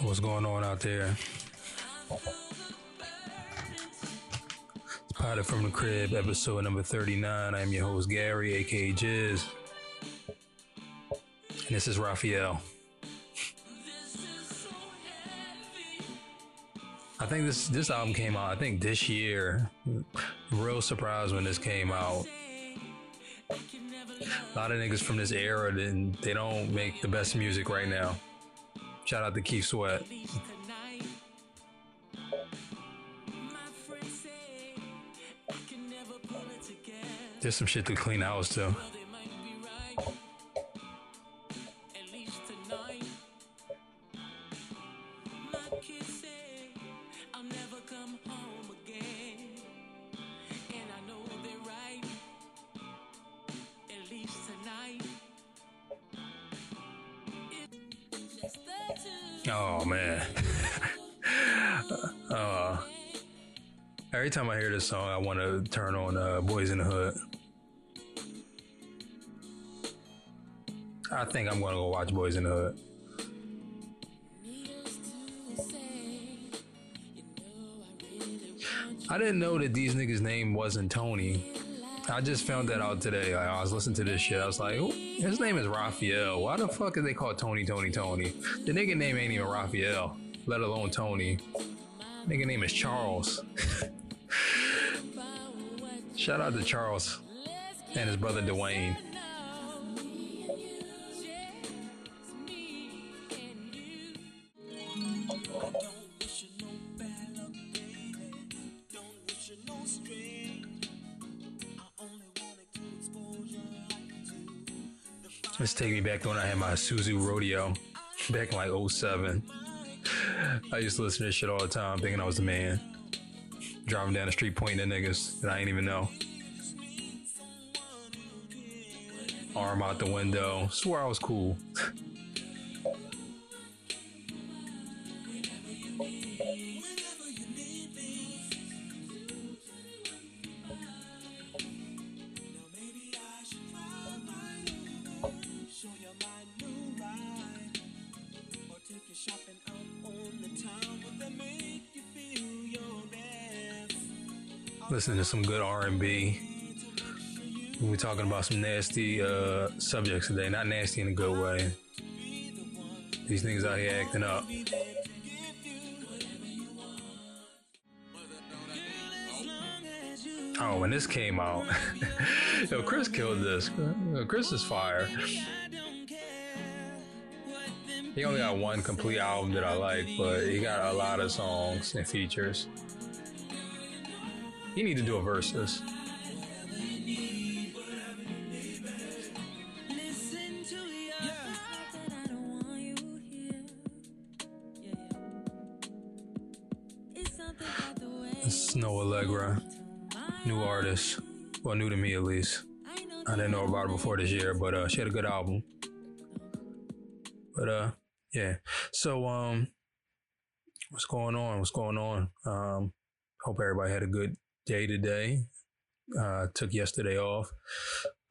What's going on out there? It's Potted from the Crib, episode number 39. I'm your host, Gary, aka Gizz. And this is Raphael. I think this this album came out, I think this year. Real surprised when this came out. A lot of niggas from this era, then they don't make the best music right now. Shout out to Keith Sweat. There's some shit to clean house too. Song, I want to turn on uh, Boys in the Hood. I think I'm gonna go watch Boys in the Hood. I didn't know that these niggas' name wasn't Tony. I just found that out today. Like, I was listening to this shit. I was like, his name is Raphael. Why the fuck are they called Tony, Tony, Tony? The nigga name ain't even Raphael, let alone Tony. Nigga name is Charles. Shout out to Charles and his brother Dwayne. Let's take me back to when I had my Suzu Rodeo back in like 07. I used to listen to this shit all the time, thinking I was the man. Driving down the street pointing at niggas that I ain't even know. Arm out the window. Swore I was cool. Listening to some good R&B. We're talking about some nasty uh, subjects today. Not nasty in a good way. These niggas out here acting up. Oh, when this came out, yo, Chris killed this. Chris is fire. He only got one complete album that I like, but he got a lot of songs and features. You need to do a versus. Snoh Aalegra, new artist. Well, new to me at least. I didn't know about her before this year, but uh, she had a good album. But uh, yeah. So um, what's going on? What's going on? Um, hope everybody had a good day today. Uh, took yesterday off.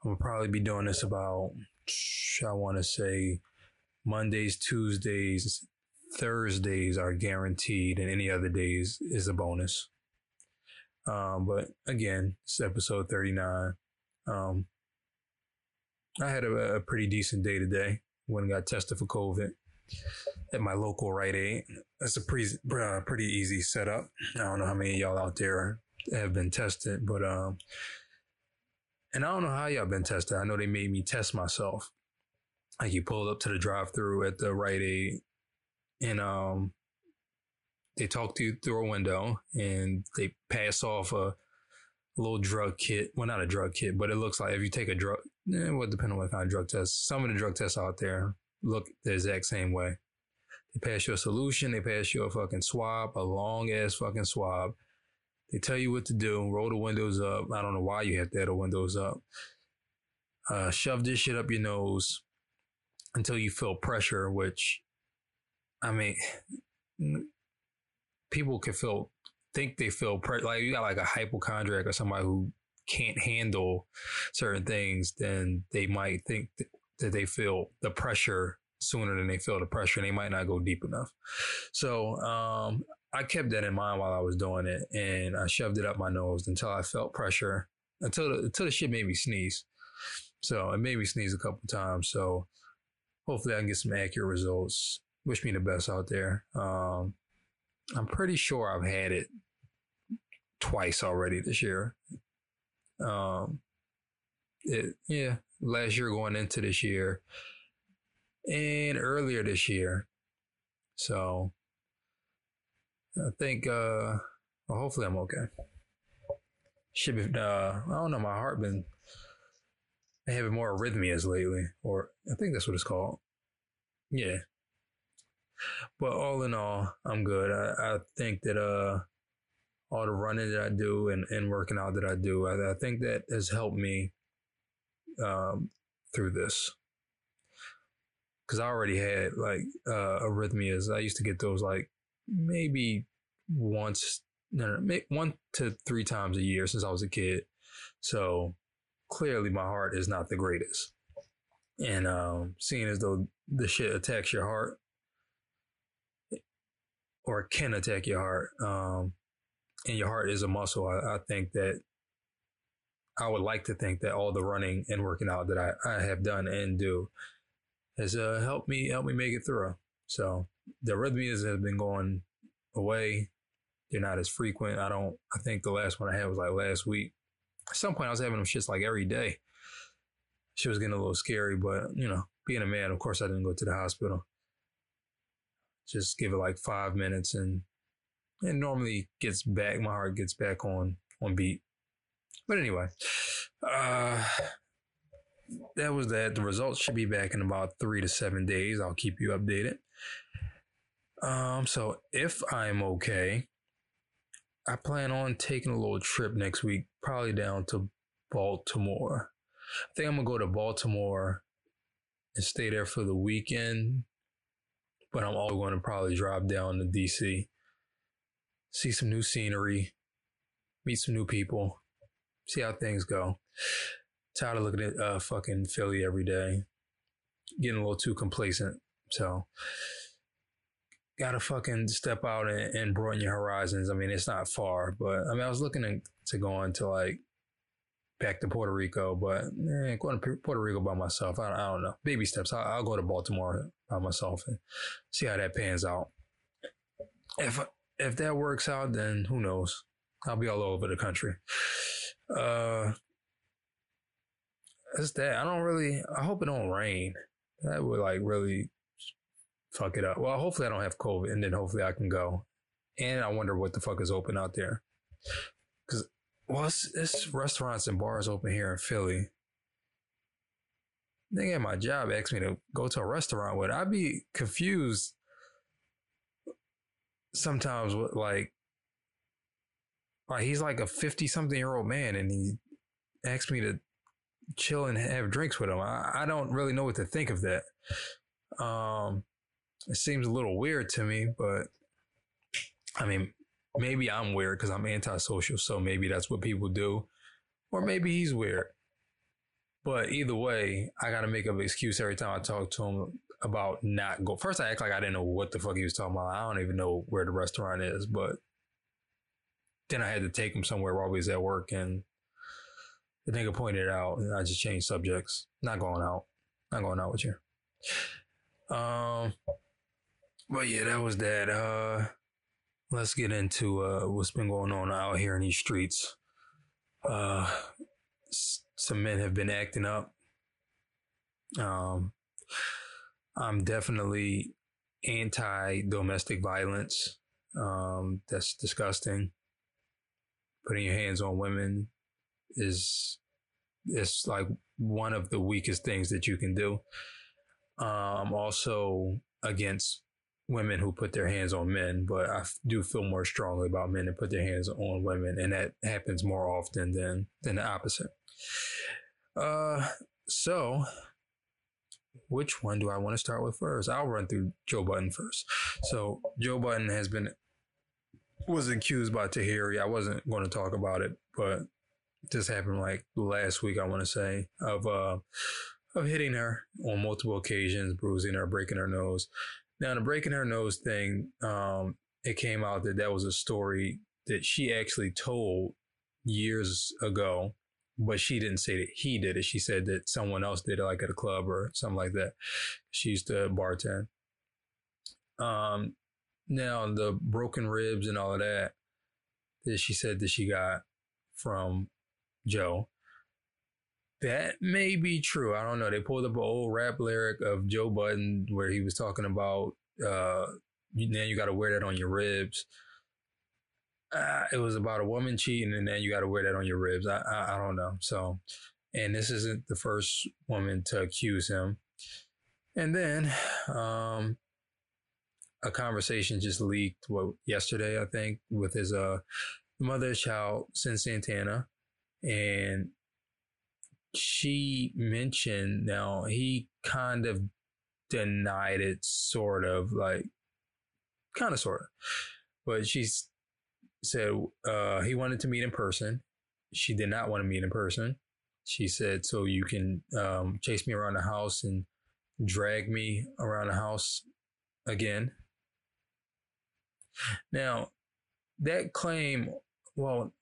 I'm gonna probably be doing this about I want to say Mondays, Tuesdays, Thursdays are guaranteed, and any other days is a bonus. Um, but again, it's episode 39. Um, I had a, a pretty decent day today when I got tested for COVID at my local Rite Aid. That's a pretty, uh, pretty easy setup. I don't know how many of y'all out there have been tested, but, um, and I don't know how y'all been tested. I know they made me test myself. Like you pulled up to the drive through at the Rite Aid and, um, they talk to you through a window and they pass off a little drug kit. Well, not a drug kit, but it looks like if you take a drug, eh, well, depending on what kind of drug test, some of the drug tests out there look the exact same way. They pass you a solution, they pass you a fucking swab, a long ass fucking swab. They tell you what to do, roll the windows up. I don't know why you have to have the windows up. Uh, shove this shit up your nose until you feel pressure, which, I mean, people can feel think they feel pre- like you got like a hypochondriac or somebody who can't handle certain things, then they might think th- that they feel the pressure sooner than they feel the pressure and they might not go deep enough. So um, I kept that in mind while I was doing it and I shoved it up my nose until I felt pressure until the, until the shit made me sneeze. So it made me sneeze a couple times. So hopefully I can get some accurate results. Wish me the best out there. Um, I'm pretty sure I've had it twice already this year. Um, it, yeah, last year going into this year and earlier this year. So I think, uh, well, hopefully I'm okay. Should be, uh, I don't know, my heart been having more arrhythmias lately, or I think that's what it's called. Yeah. But all in all, I'm good. I, I think that, uh, all the running that I do and, and working out that I do, I, I think that has helped me um, through this. Because I already had like uh, arrhythmias. I used to get those like maybe once, no, no, one to three times a year since I was a kid. So clearly my heart is not the greatest. And um, seeing as though the shit attacks your heart or can attack your heart, um, and your heart is a muscle, I, I, think that I would like to think that all the running and working out that I, I have done and do has uh, helped me help me make it through. So the arrhythmias have been going away. They're not as frequent. I don't. I think the last one I had was like last week. At some point, I was having them shits like every day. She was getting a little scary, but you know, being a man, of course, I didn't go to the hospital. Just give it like five minutes and it normally gets back. My heart gets back on on beat. But anyway, uh, that was that. The results should be back in about three to seven days. I'll keep you updated. Um, so if I'm okay, I plan on taking a little trip next week, probably down to Baltimore. I think I'm gonna go to Baltimore and stay there for the weekend, but I'm also going to probably drop down to DC see some new scenery, meet some new people, see how things go. Tired of looking at uh, fucking Philly every day, getting a little too complacent. So, gotta fucking step out and, and broaden your horizons. I mean, it's not far, but I mean, I was looking to, to go into like back to Puerto Rico, but eh, going to Puerto Rico by myself, I, I don't know. Baby steps. I, I'll go to Baltimore by myself and see how that pans out. If if that works out, then who knows? I'll be all over the country. Uh, that's that. I don't really. I hope it don't rain. That would like really fuck it up. Well, hopefully I don't have COVID, and then hopefully I can go. And I wonder what the fuck is open out there. Cause well, it's, it's restaurants and bars open here in Philly. They at my job asked me to go to a restaurant with. I'd be confused sometimes like like he's like a 50 something year old man and he asked me to chill and have drinks with him. I, I don't really know what to think of that. Um, it seems a little weird to me, but I mean, maybe I'm weird because I'm antisocial. So maybe that's what people do. Or maybe he's weird. But either way, I got to make up an excuse every time I talk to him about not go. First, I act like I didn't know what the fuck he was talking about. I don't even know where the restaurant is, but then I had to take him somewhere while he was at work, and the nigga pointed it out, and I just changed subjects. Not going out. Not going out with you. Um, but yeah, that was that. Uh, let's get into uh what's been going on out here in these streets. Uh, some men have been acting up. Um, I'm definitely anti domestic violence. Um, that's disgusting. Putting your hands on women is is like one of the weakest things that you can do. Um, I'm also against women who put their hands on men, but I do feel more strongly about men that put their hands on women, and that happens more often than than the opposite. Uh, so which one do I want to start with first? I'll run through Joe Budden first. So Joe Budden has been was accused by Tahiry. I wasn't going to talk about it, but this happened like last week. I want to say of uh, of hitting her on multiple occasions, bruising her, breaking her nose. Now, the breaking her nose thing, um, it came out that that was a story that she actually told years ago, but she didn't say that he did it. She said that someone else did it, like at a club or something like that. She used to bartend. Um, now the broken ribs and all of that that she said that she got from Joe. That may be true. I don't know. They pulled up an old rap lyric of Joe Budden where he was talking about uh then you got to wear that on your ribs. Uh, it was about a woman cheating, and then you got to wear that on your ribs. I, I I don't know. So, and this isn't the first woman to accuse him. And then, um, a conversation just leaked what yesterday I think with his uh mother's child, Cyn Santana, and she mentioned now he kind of denied it, sort of like kind of sort of, but she said uh, he wanted to meet in person. She did not want to meet in person. She said, "So you can um, chase me around the house and drag me around the house again." Now, that claim, well,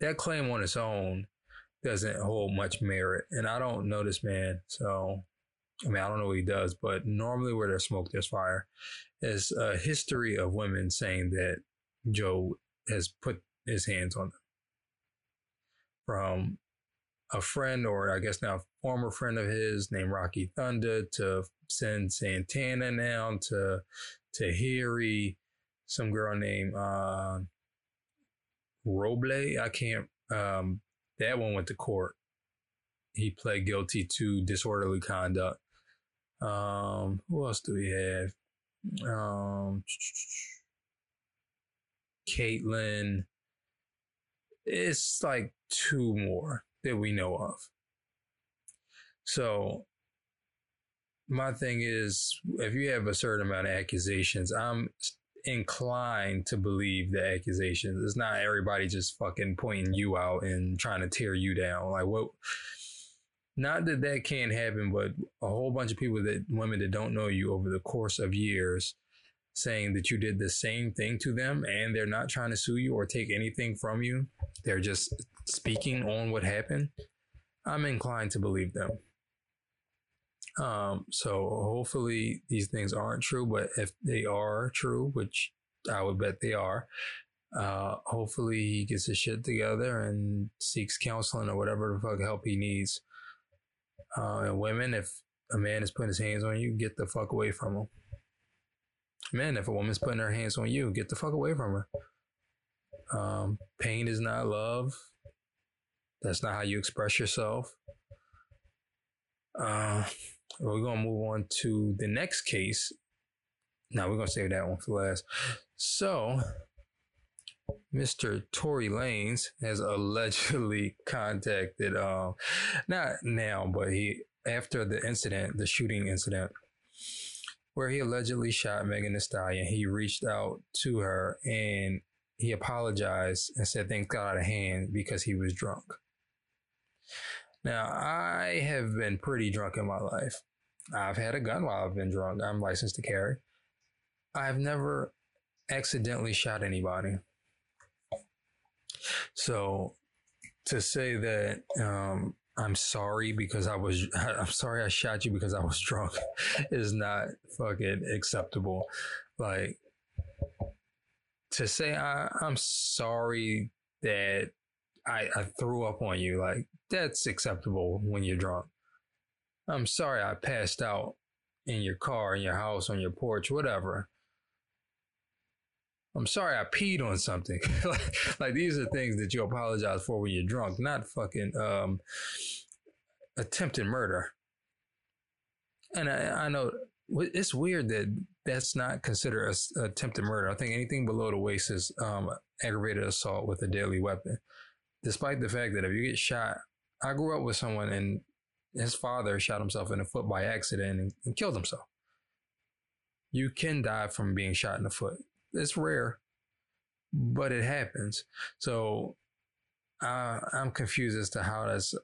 that claim on its own doesn't hold much merit. And I don't know this man, so I mean, I don't know what he does, but normally where there's smoke, there's fire. There's a history of women saying that Joe has put his hands on them. From a friend, or I guess now former friend of his named Rocky Thunder, to Cyn Santana now, to Tahiry, some girl named uh, Roble. I can't. Um, that one went to court. He pled guilty to disorderly conduct. Um, who else do we have? Um, Caitlyn. It's like two more that we know of. So my thing is, if you have a certain amount of accusations, I'm inclined to believe the accusations. It's not everybody just fucking pointing you out and trying to tear you down. Like what? Not that that can't happen, but a whole bunch of people that women that don't know you over the course of years saying that you did the same thing to them and they're not trying to sue you or take anything from you. They're just speaking on what happened. I'm inclined to believe them. Um, so hopefully these things aren't true, but if they are true, which I would bet they are, uh, hopefully he gets his shit together and seeks counseling or whatever the fuck help he needs. Uh, and women, if a man is putting his hands on you, get the fuck away from him. Men, if a woman's putting her hands on you, get the fuck away from her. Um, pain is not love. That's not how you express yourself. Uh, we're to move on to the next case. Now we're to save that one for last. So, Mr. Tory Lanez has allegedly contacted, uh, not now, but he, after the incident, the shooting incident, where he allegedly shot Megan Thee Stallion, he reached out to her and he apologized and said things got out of hand because he was drunk. Now, I have been pretty drunk in my life. I've had a gun while I've been drunk. I'm licensed to carry. I've never accidentally shot anybody. So to say that um, I'm sorry because I was, I'm sorry I shot you because I was drunk is not fucking acceptable. Like to say I, I'm sorry that I, I threw up on you, like that's acceptable when you're drunk. I'm sorry I passed out in your car, in your house, on your porch, whatever. I'm sorry I peed on something. like, like, these are things that you apologize for when you're drunk, not fucking um, attempted murder. And I, I know it's weird that that's not considered a, attempted murder. I think anything below the waist is um, aggravated assault with a deadly weapon. Despite the fact that if you get shot, I grew up with someone and his father shot himself in the foot by accident and, and killed himself. You can die from being shot in the foot. It's rare, but it happens. So uh, I'm confused as to how that's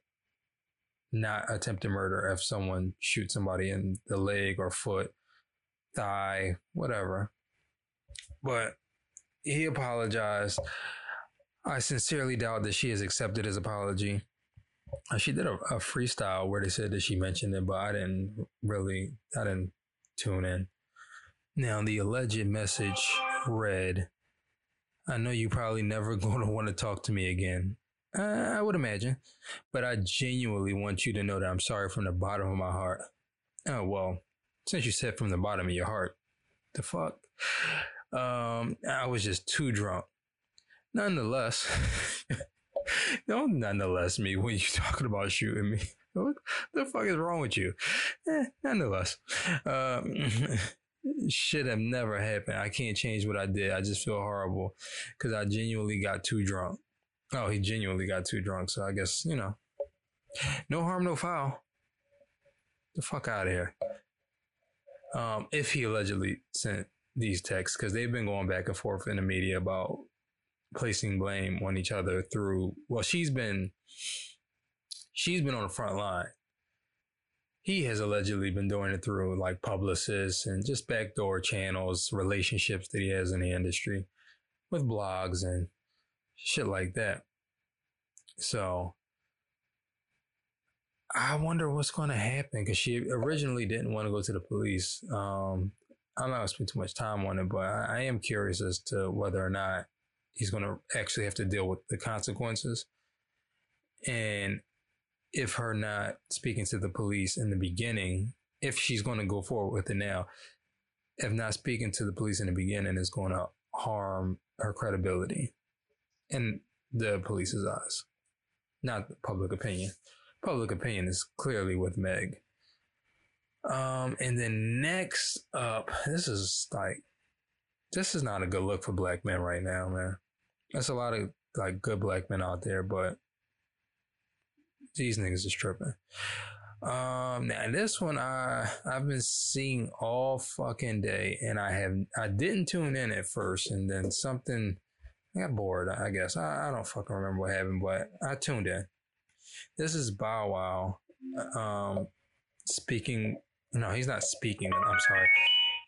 not attempted murder if someone shoots somebody in the leg or foot, thigh, whatever. But he apologized. I sincerely doubt that she has accepted his apology. Uh, she did a, a, freestyle where they said that she mentioned it, but I didn't really, I didn't tune in. Now, the alleged message read, I know you probably never going to want to talk to me again. Uh, I would imagine, but I genuinely want you to know that I'm sorry from the bottom of my heart. Oh, well, since you said from the bottom of your heart, the fuck? Um, I was just too drunk. Nonetheless, don't nonetheless me when you're talking about shooting me. What the fuck is wrong with you? Eh, nonetheless, um, should have never happened. I can't change what I did. I just feel horrible because I genuinely got too drunk. Oh, he genuinely got too drunk. So I guess, you know, no harm, no foul. The fuck out of here. Um, if he allegedly sent these texts, because they've been going back and forth in the media about placing blame on each other through, well, she's been, she's been on the front line he has allegedly been doing it through like publicists and just backdoor channels, relationships that he has in the industry with blogs and shit like that. So I wonder what's going to happen because she originally didn't want to go to the police. Um, I'm not going to spend too much time on it, but I, I am curious as to whether or not he's going to actually have to deal with the consequences. And if her not speaking to the police in the beginning, if she's going to go forward with it now, if not speaking to the police in the beginning is going to harm her credibility in the police's eyes, not public opinion. Public opinion is clearly with Meg. Um, and then next up, this is like, this is not a good look for black men right now, man. There's a lot of like good black men out there, but these niggas is tripping. Um, now this one I I've been seeing all fucking day, and I have I didn't tune in at first, and then something I got bored. I guess I, I don't fucking remember what happened, but I tuned in. This is Bow Wow, um, speaking. No, he's not speaking. I'm sorry.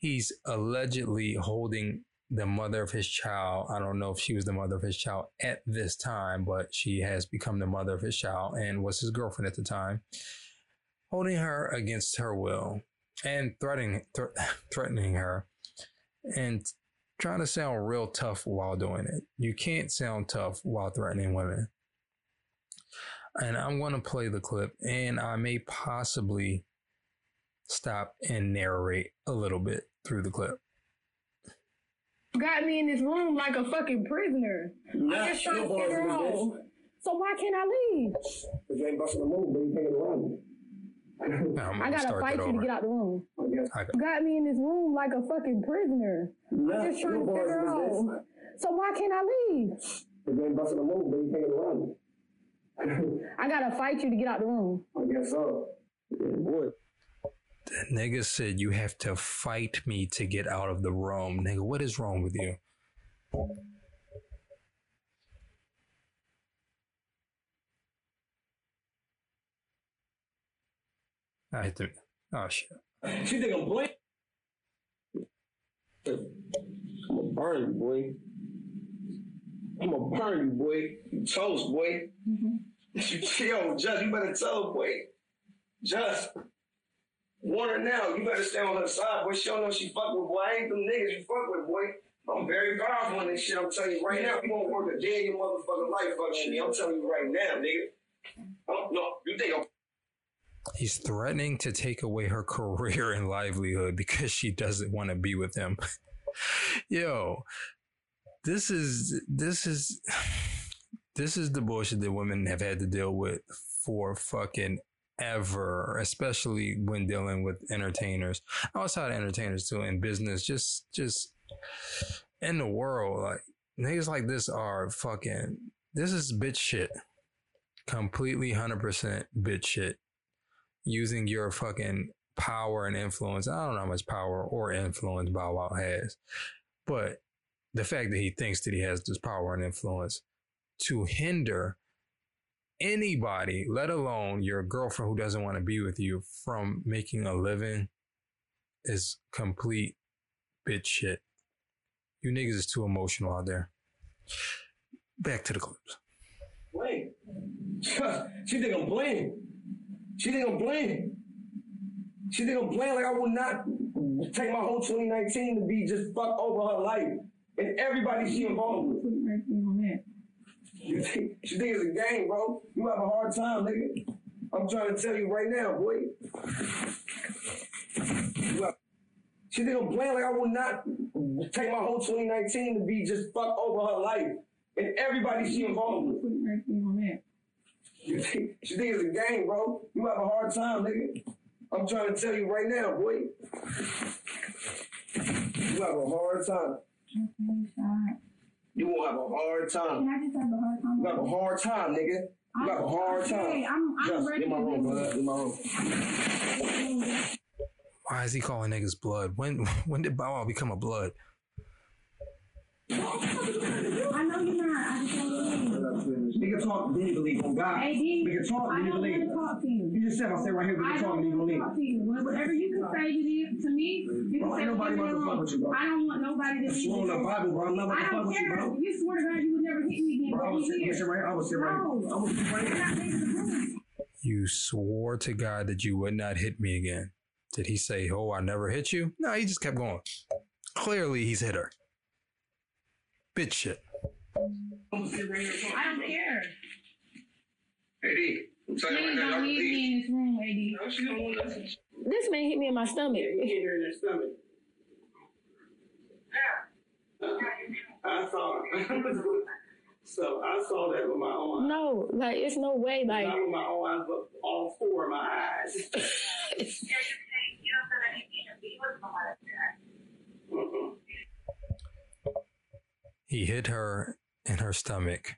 He's allegedly holding the mother of his child. I don't know if she was the mother of his child at this time, but she has become the mother of his child and was his girlfriend at the time, holding her against her will and threatening th- threatening her and trying to sound real tough while doing it. You can't sound tough while threatening women. And I'm going to play the clip and I may possibly stop and narrate a little bit through the clip got me in this room like a fucking prisoner. Nah, I'm just trying to figure out. So why can't I leave? Because you ain't busting the move, but you can't get around me. I gotta fight you to get out the room. You got me in this room like a fucking prisoner. Nah, I'm just trying to figure out. So why can't I leave? Because you ain't busting the move, but you can't get around me. I gotta fight you to get out the room. I guess so. Yeah, boy. The nigga said you have to fight me to get out of the room. Nigga, what is wrong with you? I hit the. Oh shit. She think I'm playing. I'm gonna burn you, boy. I'm gonna burn you, boy. You toast, boy. Mm-hmm. Yo, Just, you better tell her, boy. Just. Want her now. You better stay on her side, boy. She don't know she fuck with, boy. I ain't them niggas you fuck with, boy. I'm very powerful in this shit. I'm telling you right now. You won't work a day in your motherfucking life fucking me. I'm telling you right now, nigga. Oh, no, you think I'm. He's threatening to take away her career and livelihood because she doesn't want to be with him. Yo, this is this is this is the bullshit that women have had to deal with for fucking ever, especially when dealing with entertainers, outside entertainers too, in business, just just in the world, like niggas like this are fucking. This is bitch shit, completely hundred percent bitch shit. Using your fucking power and influence. I don't know how much power or influence Bow Wow has, but the fact that he thinks that he has this power and influence to hinder anybody, let alone your girlfriend who doesn't want to be with you, from making a living is complete bitch shit. You niggas is too emotional out there. Back to the clips. Blame. she think I'm playing. She think I'm playing. She think I'm playing like I would not take my whole 2019 to be just fucked over her life and everybody she involved with. You think, it's a game, bro? You have a hard time, nigga. I'm trying to tell you right now, boy. She think I'm playing like I would not take my whole 2019 to be just fucked over her life and everybody she involved with. You think, you think it's a game, bro? You have a hard time, nigga. I'm trying to tell you right now, boy. You have a hard time. You won't have a hard time. Can I just have a hard time? You have a hard time, nigga. You have a hard time. Okay, I'm, I'm Just ready in my to room, listen. bud. In my room. Why is he calling niggas blood? When when did Bow Wow become a blood? I know you're not. I just want to leave. We can talk, then you believe on God. Hey, D, We can talk, I then you don't believe. want to talk to you. You just said, I said right here, we I can talk, don't then you want to believe. talk to you. Well, Whatever you can say to, you, to me, you Bro, can say ain't nobody whatever about to you fuck with you, bro. want. I don't want nobody to I leave. swear on the Bible, bro. I'm not about I to fuck don't with you, care. bro. You swear to God you would never hit me again. Bro, I but was you sitting here. sit right. I was sitting right. No. I was sitting right. You're not leaving the room. You swore to God that you would not hit me again. Did he say, "Oh, I never hit you"? No, he just kept going. Clearly, he's hit her. Bitch shit. I was sitting right here. I don't care. Hey, D, I'm telling you Please right don't y'all leave me in this room, AD. No, she don't want to listen. This man hit me in my stomach. You hit her in her stomach. I saw it. so I saw that with my own eyes. No, like it's no way. Like Not with my own eyes, but all four of my eyes. Uh-uh. He hit her in her stomach,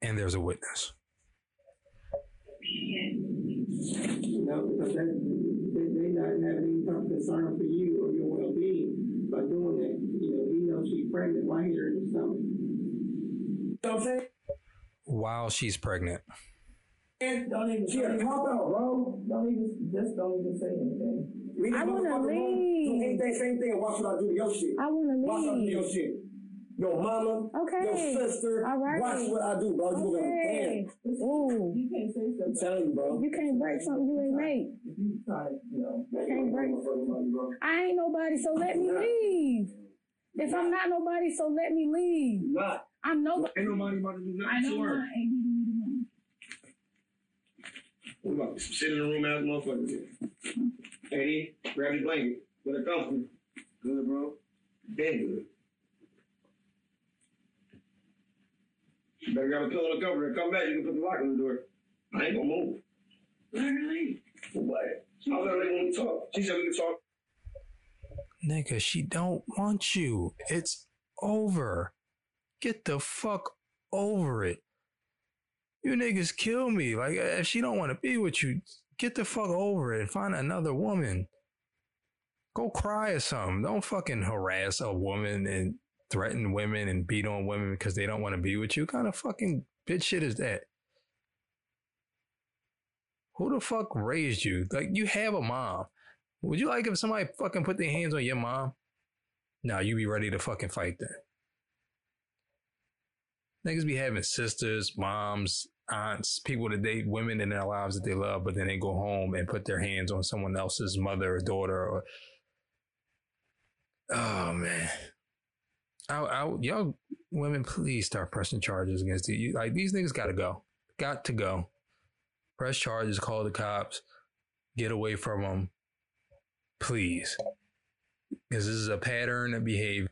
and there's a witness. No, because that, they, they not having any type of concern for you or your well-being by doing that. You know, he knows she's pregnant. Why hit her in the stomach? You know what While she's pregnant, And don't even she a cop out, bro. Don't even just don't even say anything. I wanna leave. Do anything, same thing, and watch what I do to your shit. I want to leave. Watch what I do to to your shit. Your mama, Okay. your sister. All right. Watch what I do, bro. You gonna Okay. understand. Ooh, You can't say something. I'm telling you, bro. you can't break something you ain't made. If you try, you know, Can't break. bro. I ain't nobody, so let me leave. If I'm not nobody, so let me leave. Not. I'm nobody. Ain't nobody about to do I nothing know to her. my ADD. We about to sit in the room as motherfuckers here. Eddie, grab your blanket. Where it come from? Good, bro. Been good. You better grab a pillow and a cover and come back. You can put the lock on the door. I ain't gonna move. Let her leave. What? I'll let her leave when we talk. She said we can talk. nigga, she don't want you. It's over. Get the fuck over it. You niggas kill me. Like if she don't want to be with you, get the fuck over it and find another woman. Go cry or something. Don't fucking harass a woman and threaten women and beat on women because they don't want to be with you. What kind of fucking bitch shit is that? Who the fuck raised you? Like you have a mom. Would you like if somebody fucking put their hands on your mom? No, you be ready to fucking fight then. Niggas be having sisters, moms, aunts, people that date women in their lives that they love, but then they go home and put their hands on someone else's mother or daughter or Oh man. I, I, y'all women, please start pressing charges against you. Like these niggas gotta go. Got to go. Press charges, call the cops, get away from them. Please. Because this is a pattern of behavior.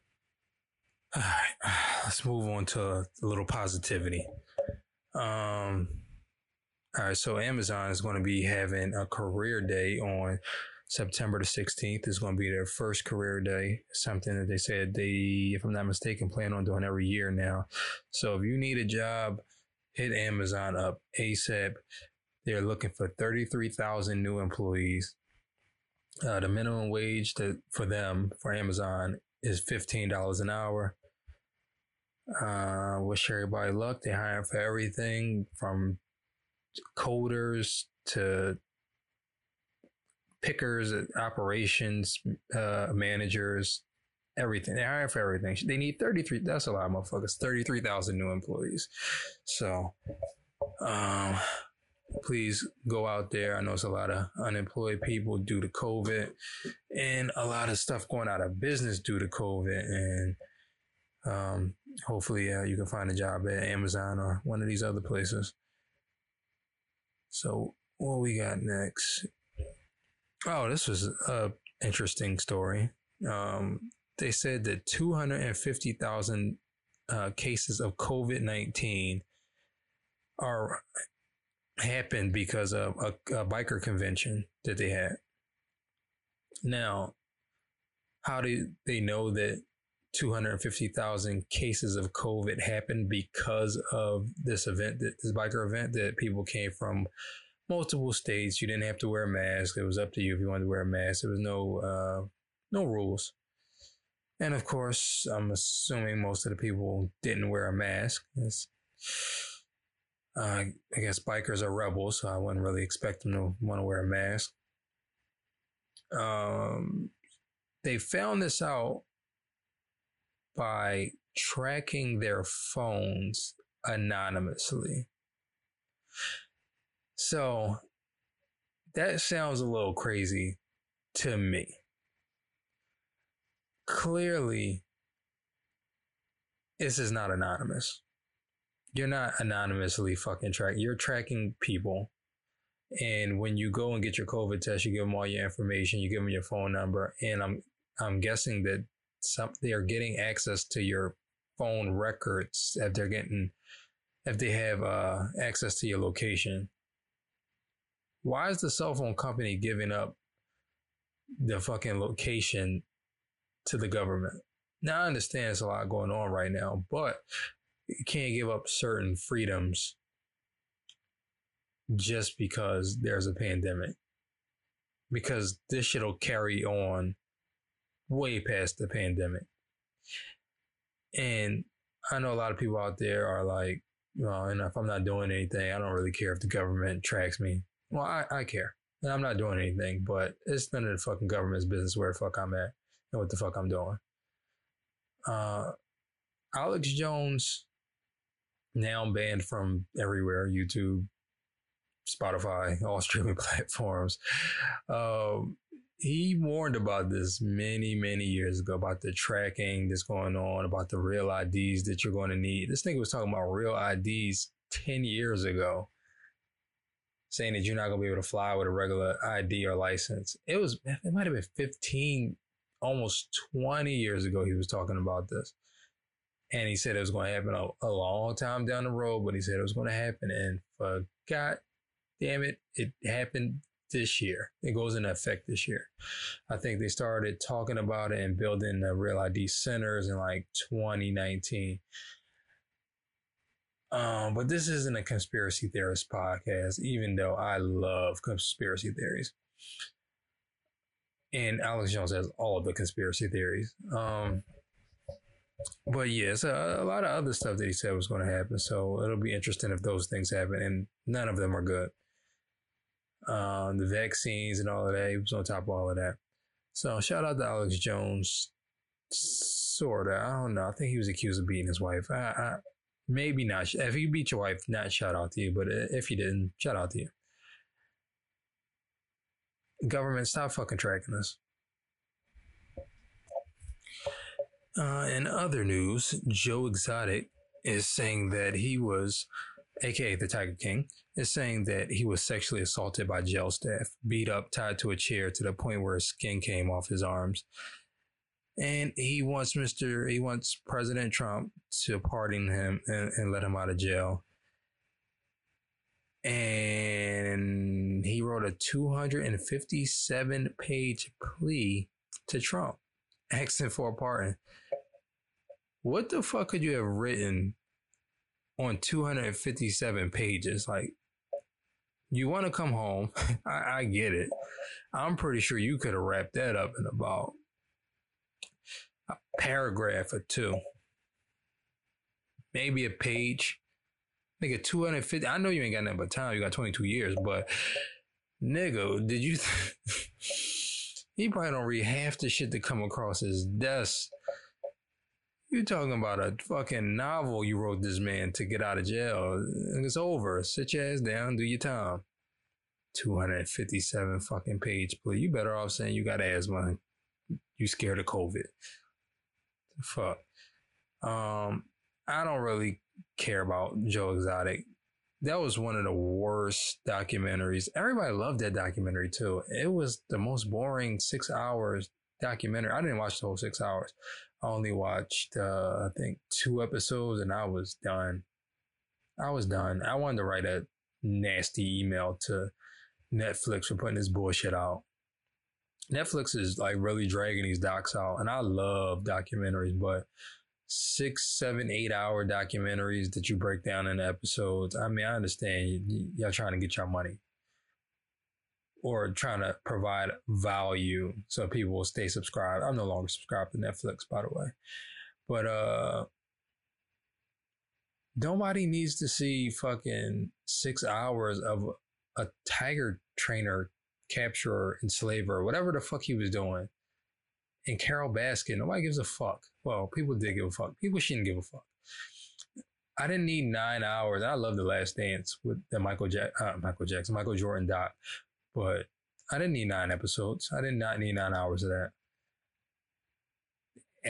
All right, let's move on to a little positivity. Um, all right, so Amazon is going to be having a career day on September the 16th. Is going to be their first career day, something that they said they, if I'm not mistaken, plan on doing every year now. So if you need a job, hit Amazon up ASAP. They're looking for 33,000 new employees. Uh, the minimum wage to, for them, for Amazon, is $15 an hour. Uh, wish everybody luck. They hire for everything from coders to pickers, operations uh, managers, everything. They hire for everything. They need 33. That's a lot of motherfuckers. 33,000 new employees. So, um, please go out there. I know it's a lot of unemployed people due to COVID and a lot of stuff going out of business due to COVID. And, um, hopefully, uh, you can find a job at Amazon or one of these other places. So, what we got next? Oh, this was a interesting story. Um, they said that 250,000 uh, cases of COVID 19 are happened because of a, a, biker convention that they had. Now, how do they know that 250,000 cases of COVID happened because of this event, this biker event that people came from multiple states. You didn't have to wear a mask. It was up to you if you wanted to wear a mask. There was no, uh, no rules. And of course, I'm assuming most of the people didn't wear a mask. Uh, I guess bikers are rebels, so I wouldn't really expect them to want to wear a mask. Um, they found this out by tracking their phones anonymously. So that sounds a little crazy to me clearly this is not anonymous. You're not anonymously fucking tracking. You're tracking people. And when you go and get your COVID test, you give them all your information, you give them your phone number, and I'm I'm guessing that some they are getting access to your phone records if they're getting if they have uh, access to your location. Why is the cell phone company giving up the fucking location to the government. Now, I understand there's a lot going on right now, but you can't give up certain freedoms just because there's a pandemic. Because this shit will carry on way past the pandemic. And I know a lot of people out there are like, well, and if I'm not doing anything, I don't really care if the government tracks me. Well, I, I care. And I'm not doing anything, but it's none of the fucking government's business where the fuck I'm at and what the fuck I'm doing. Uh, Alex Jones, now banned from everywhere YouTube, Spotify, all streaming platforms. Um, he warned about this many, many years ago about the tracking that's going on, about the real IDs that you're going to need. This nigga was talking about real IDs 10 years ago, saying that you're not going to be able to fly with a regular ID or license. It was, it might have been 15 almost 20 years ago, he was talking about this. And he said it was going to happen a, a long time down the road, but he said it was going to happen. And for God damn it, it happened this year. It goes into effect this year. I think they started talking about it and building the real ID centers in like 2019. Um, but this isn't a conspiracy theorist podcast, even though I love conspiracy theories and Alex Jones has all of the conspiracy theories. Um, but yes, a, a, lot of other stuff that he said was going to happen. So it'll be interesting if those things happen, and none of them are good. Um, the vaccines and all of that, he was on top of all of that. So shout out to Alex Jones. Sorta, I don't know. I think he was accused of beating his wife. I, I, maybe not. If he beat your wife, not shout out to you. But if he didn't, shout out to you government, stop fucking tracking us. Uh, in other news, Joe Exotic is saying that he was, aka the Tiger King, is saying that he was sexually assaulted by jail staff, beat up, tied to a chair to the point where his skin came off his arms. And he wants Mr. He wants President Trump to pardon him and, and let him out of jail and he wrote a 257 page plea to Trump, asking for a pardon. What the fuck could you have written on 257 pages? Like, you want to come home. I, I get it. I'm pretty sure you could have wrapped that up in about a paragraph or two. maybe a page. Nigga, 250. I know you ain't got nothing but time. You got 22 years, but nigga, did you? he probably don't read half the shit that come across his desk. You talking about a fucking novel you wrote this man to get out of jail. It's over. Sit your ass down, do your time. 257 fucking page please. You better off saying you got asthma. You scared of COVID. Fuck. Um, I don't really care about Joe Exotic. That was one of the worst documentaries. Everybody loved that documentary too. It was the most boring six hours documentary. I didn't watch the whole six hours. I only watched, uh, I think, two episodes and I was done. I was done. I wanted to write a nasty email to Netflix for putting this bullshit out. Netflix is like really dragging these docs out, and I love documentaries, but six, seven, eight hour documentaries that you break down in episodes. I mean, I understand y'all trying to get your money or trying to provide value so people will stay subscribed. I'm no longer subscribed to Netflix, by the way, but uh, nobody needs to see fucking six hours of a tiger trainer, enslaver, or whatever the fuck he was doing. And Carole Baskin, nobody gives a fuck. Well, people did give a fuck. People shouldn't give a fuck. I didn't need nine hours. I love The Last Dance with the Michael Jack, uh, Michael Jackson, Michael Jordan doc, but I didn't need nine episodes. I did not need nine hours of that.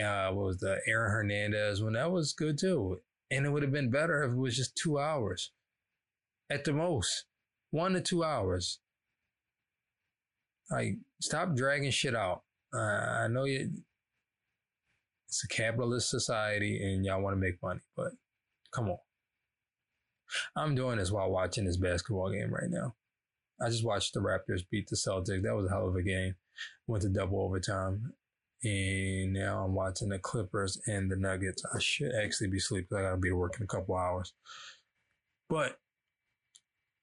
Uh, what was the Aaron Hernandez one? That was good too. And it would have been better if it was just two hours at the most one to two hours. Like, stop dragging shit out. Uh, I know you, it's a capitalist society and y'all want to make money, but come on. I'm doing this while watching this basketball game right now. I just watched the Raptors beat the Celtics. That was a hell of a game. Went to double overtime. And now I'm watching the Clippers and the Nuggets. I should actually be sleeping. I gotta be to work in a couple hours. But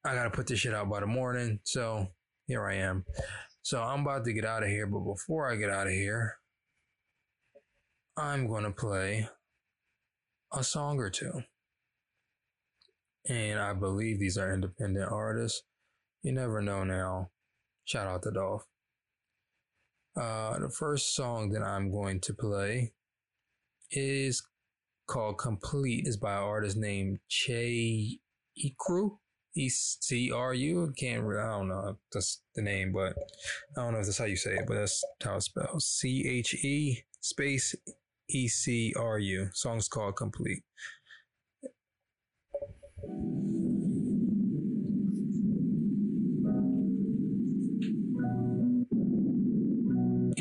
I gotta put this shit out by the morning. So here I am. So I'm about to get out of here, but before I get out of here, I'm gonna play a song or two. And I believe these are independent artists. You never know now. Shout out to Dolph. Uh, the first song that I'm going to play is called Complete. is by an artist named Che Ecru. E C R U. Can't I don't know that's the name, but I don't know if that's how you say it, but that's how it's spelled. C H E space E C R U. Song's called Complete.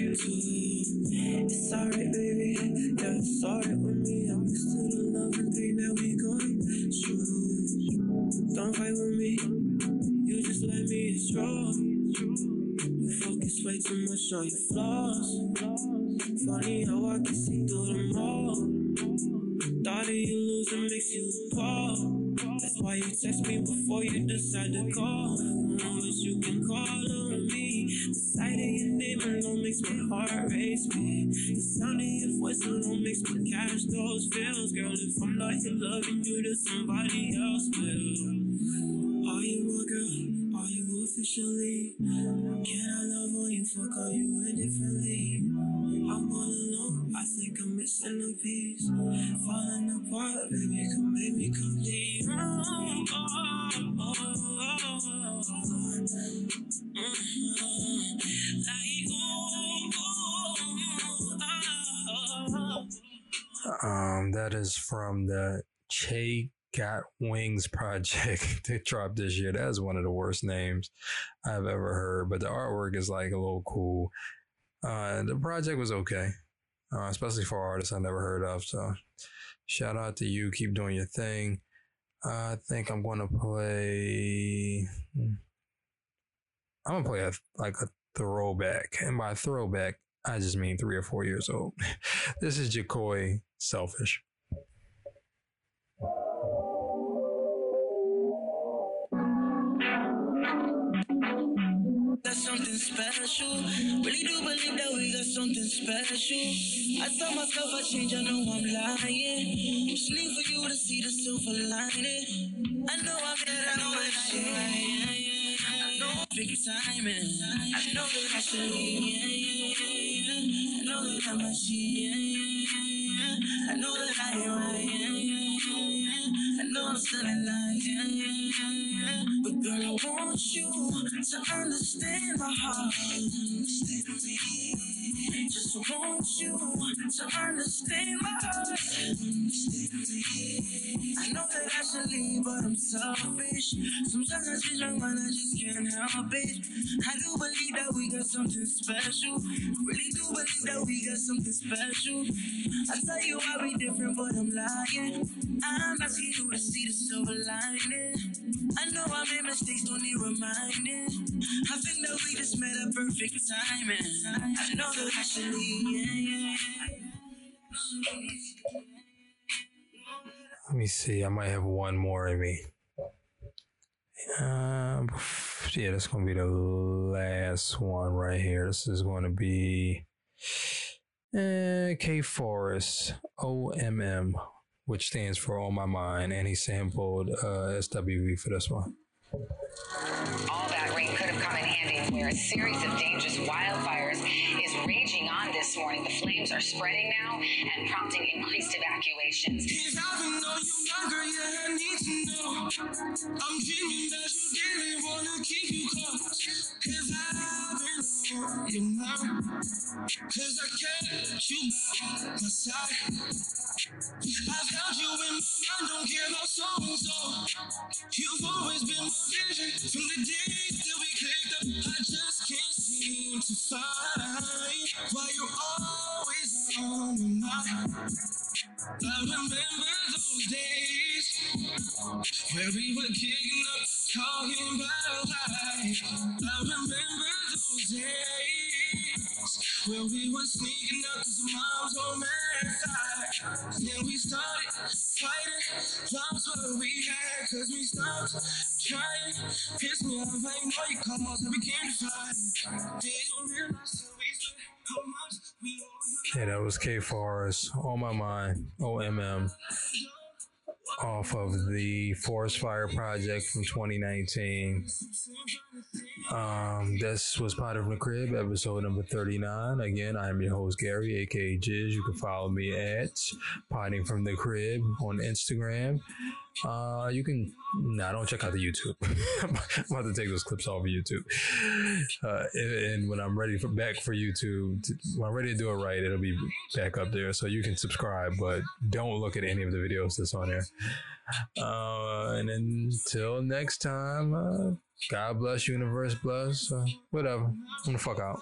It's alright, baby. Yeah, it's alright with me. I'm used to the love and pain that we going through. Don't fight with me. You just let me strong. You focus way too much on your flaws. Funny how I can see through them all. Thought of you losing makes you fall. That's why you text me before you decide to call. But you can call on me. The sight of your name alone makes my heart race. Me. The sound of your voice alone makes me catch those feels. Girl, if I'm not here loving you, to somebody else will. Can I love on you? Fuck, are you indifferently? I'm all alone. I think I'm missing a piece. Falling apart, baby, come make me complete. Oh, oh, oh, oh, Um, that is from the Che Got Wings project they dropped this year. That is one of the worst names I've ever heard, but the artwork is like a little cool. Uh, the project was okay, uh, especially for artists I never heard of. So shout out to you. Keep doing your thing. I think I'm going to play. Hmm, I'm gonna play a, like a throwback, and by throwback, I just mean three or four years old. this is Jacoy Selfish. Special. Really do believe that we got something special. I tell myself I change, I know I'm lying. Just need for you to see the silver lining. I know I'm here, I know that shit. I know big timing. I know that I should leave. I know that I'm a shit. I know that I yeah. I know I'm still in girl, I want you to understand my heart. Understand me. Just want you to understand my heart. I know that I should leave, but I'm selfish. Sometimes I change my mind, I just can't help it. I do believe that we got something special. Really do believe that we got something special. I tell you why be different, but I'm lying. I'm asking you to see the silver lining. I know I made mistakes, don't need reminding. I think that we just met at perfect timing. I know that I should leave. Yeah, yeah. Let me see. I might have one more in me. Um, yeah, that's going to be the last one right here. This is going to be uh, K Forest OMM, which stands for On My Mind, and he sampled uh, SWV for this one. All that rain could have come in handy where a series of dangerous wildfires is raging on this morning. The flames are spreading now and prompting increased evacuations. You've always been my vision from the days that we clicked up. I just to find why you're always on my mind. I remember those days where we were kicking up, Yeah, that was K Forest On My OMM, off of the Forest Fire Project from 2019. Um, this was Pot of the Crib, episode number 39. Again, I'm your host, Gary, aka Gizz. You can follow me at Potting from the Crib on Instagram. Uh, you can, nah, don't check out the YouTube. I'm about to take those clips off of YouTube. Uh, and, and when I'm ready for back for YouTube, when I'm ready to do it right, it'll be back up there. So you can subscribe, but don't look at any of the videos that's on there. Uh, and until next time, uh, God bless, universe bless, uh, whatever. I'm gonna fuck out.